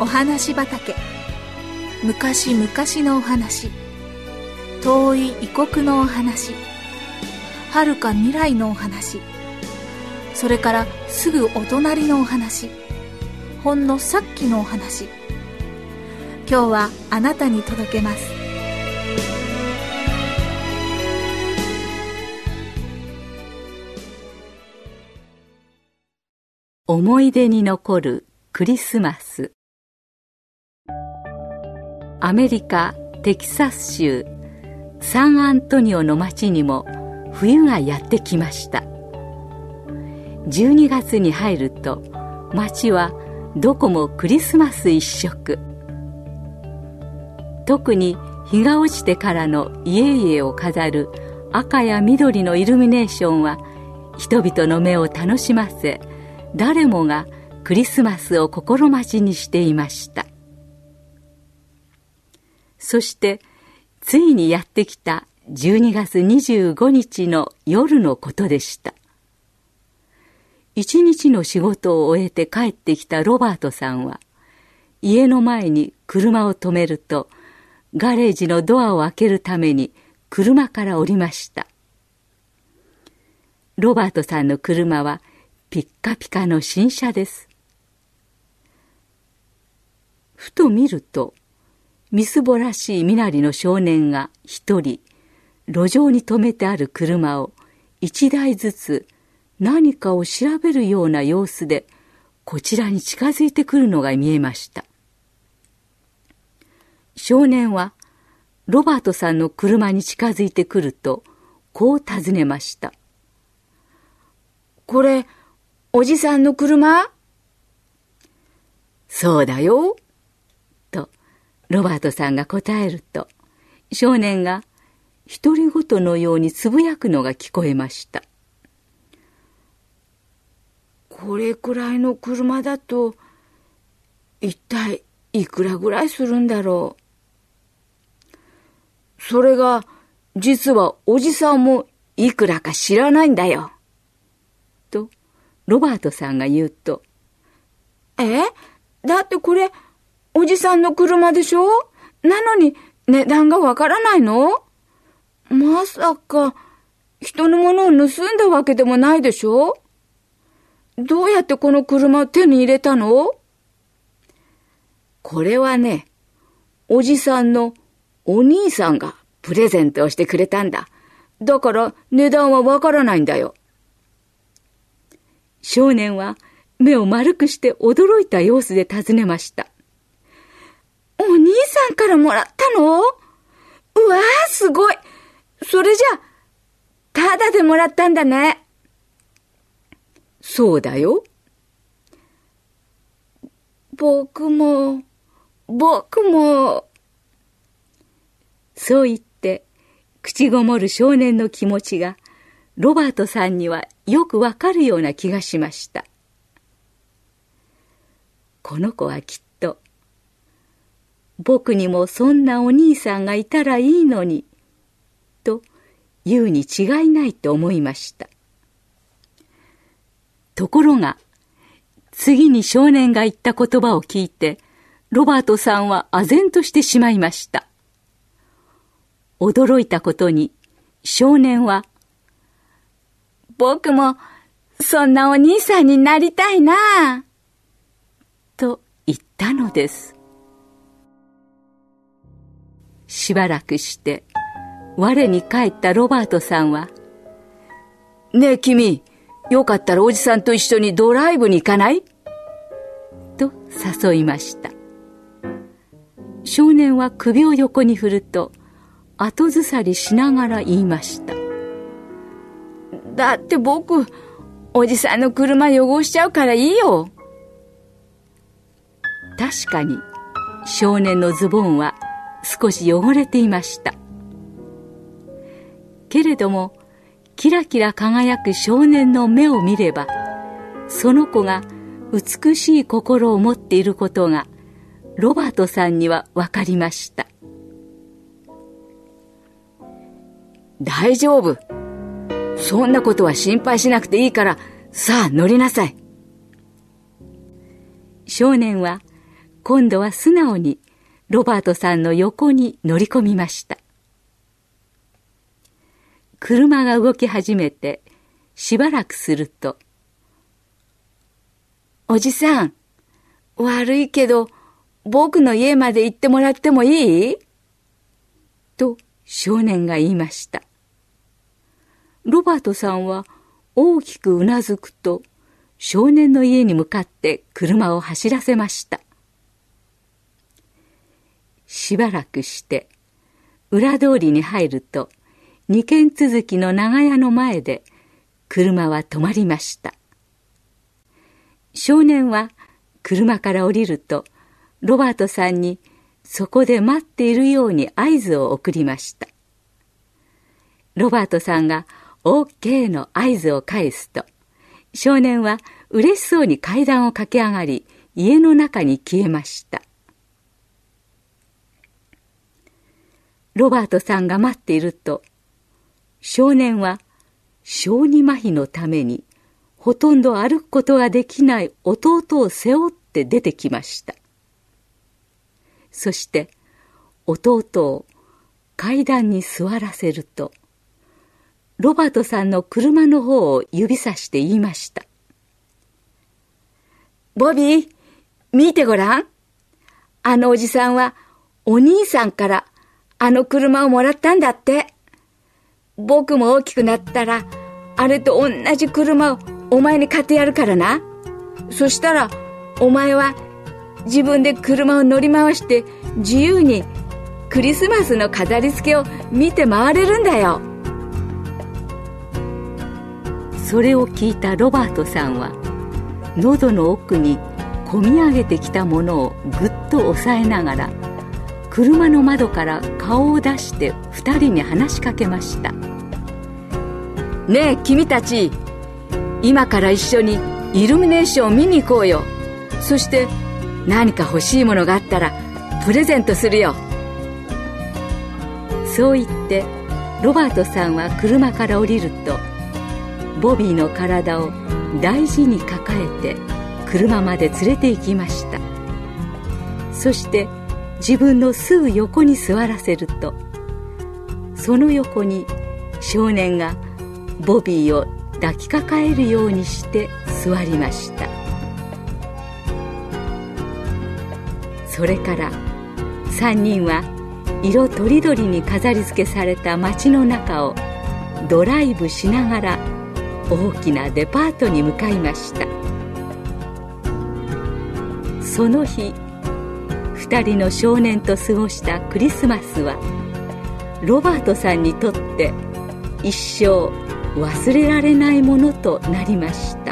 お話畑。昔々のお話。遠い異国のお話。遥か未来のお話。それからすぐお隣のお話。ほんのさっきのお話。今日はあなたに届けます。思い出に残るクリスマス。アメリカテキサス州サンアントニオの町にも冬がやってきました。12月に入ると町はどこもクリスマス一色。特に日が落ちてからの家々を飾る赤や緑のイルミネーションは人々の目を楽しませ誰もがクリスマスを心待ちにしていました。そしてついにやってきた12月25日の夜のことでした。一日の仕事を終えて帰ってきたロバートさんは家の前に車を止めるとガレージのドアを開けるために車から降りました。ロバートさんの車はピッカピカの新車です。ふと見るとみすぼらしい身なりの少年が一人路上に止めてある車を一台ずつ何かを調べるような様子でこちらに近づいてくるのが見えました。少年はロバートさんの車に近づいてくるとこう尋ねましたこれおじさんの車そうだよ。ロバートさんが答えると少年が独り言のようにつぶやくのが聞こえましたこれくらいの車だと、一体いくらぐらいするんだろう。それが、実はおじさんもいくらか知らないんだよ。と、ロバートさんが言うと、え？だってこれ、おじさんの車でしょ？なのに値段がわからないの？まさか、人のものを盗んだわけでもないでしょ？どうやってこの車を手に入れたの？これはね、おじさんのお兄さんがプレゼントをしてくれたんだ。だから値段はわからないんだよ。少年は目を丸くして驚いた様子で尋ねました。お兄さんからもらったの？うわあ、すごい。それじゃ、ただでもらったんだね。そうだよ。僕も、僕も。そう言って、口ごもる少年の気持ちが、ロバートさんにはよくわかるような気がしました。この子はきっと、僕にもそんなお兄さんがいたらいいのに、と言うに違いないと思いました。ところが、次に少年が言った言葉を聞いて、ロバートさんは唖然としてしまいました。驚いたことに、少年は、僕も、そんなお兄さんになりたいなと言ったのです。しばらくして、我に帰ったロバートさんは、ねえ君、よかったらおじさんと一緒にドライブに行かない？と誘いました。少年は首を横に振ると、後ずさりしながら言いました。だって僕、おじさんの車汚しちゃうからいいよ。確かに、少年のズボンは少し汚れていました。けれども、キラキラ輝く少年の目を見ればその子が美しい心を持っていることがロバートさんには分かりました。大丈夫。そんなことは心配しなくていいからさあ乗りなさい。少年は今度は素直にロバートさんの横に乗り込みました。車が動き始めてしばらくすると「おじさん悪いけど僕の家まで行ってもらってもいい?」と少年が言いました。ロバートさんは大きくうなずくと少年の家に向かって車を走らせました。しばらくして裏通りに入ると二軒続きの長屋の前で車は止まりました。少年は車から降りるとロバートさんにそこで待っているように合図を送りました。ロバートさんが OK の合図を返すと少年は嬉しそうに階段を駆け上がり家の中に消えました。ロバートさんが待っていると。少年は小児麻痺のためにほとんど歩くことができない弟を背負って出てきました。そして弟を階段に座らせるとロバートさんの車の方を指さして言いました。ボビー見てごらん。あのおじさんはお兄さんからあの車をもらったんだって僕も大きくなったら、あれと同じ車をお前に買ってやるからな。そしたら、お前は自分で車を乗り回して自由にクリスマスの飾り付けを見て回れるんだよ。それを聞いたロバートさんは、喉の奥にこみ上げてきたものをぐっと押さえながら、車の窓から顔を出して2人に話しかけました。ねえ君たち今から一緒にイルミネーションを見に行こうよ。そして何か欲しいものがあったらプレゼントするよ。そう言ってロバートさんは車から降りるとボビーの体を大事に抱えて車まで連れて行きました。そして自分のすぐ横に座らせるとその横に少年がボビーを抱きかかえるようにして座りました。それから3人は色とりどりに飾り付けされた街の中をドライブしながら大きなデパートに向かいました。その日2人の少年と過ごしたクリスマスはロバートさんにとって一生忘れられないものとなりました。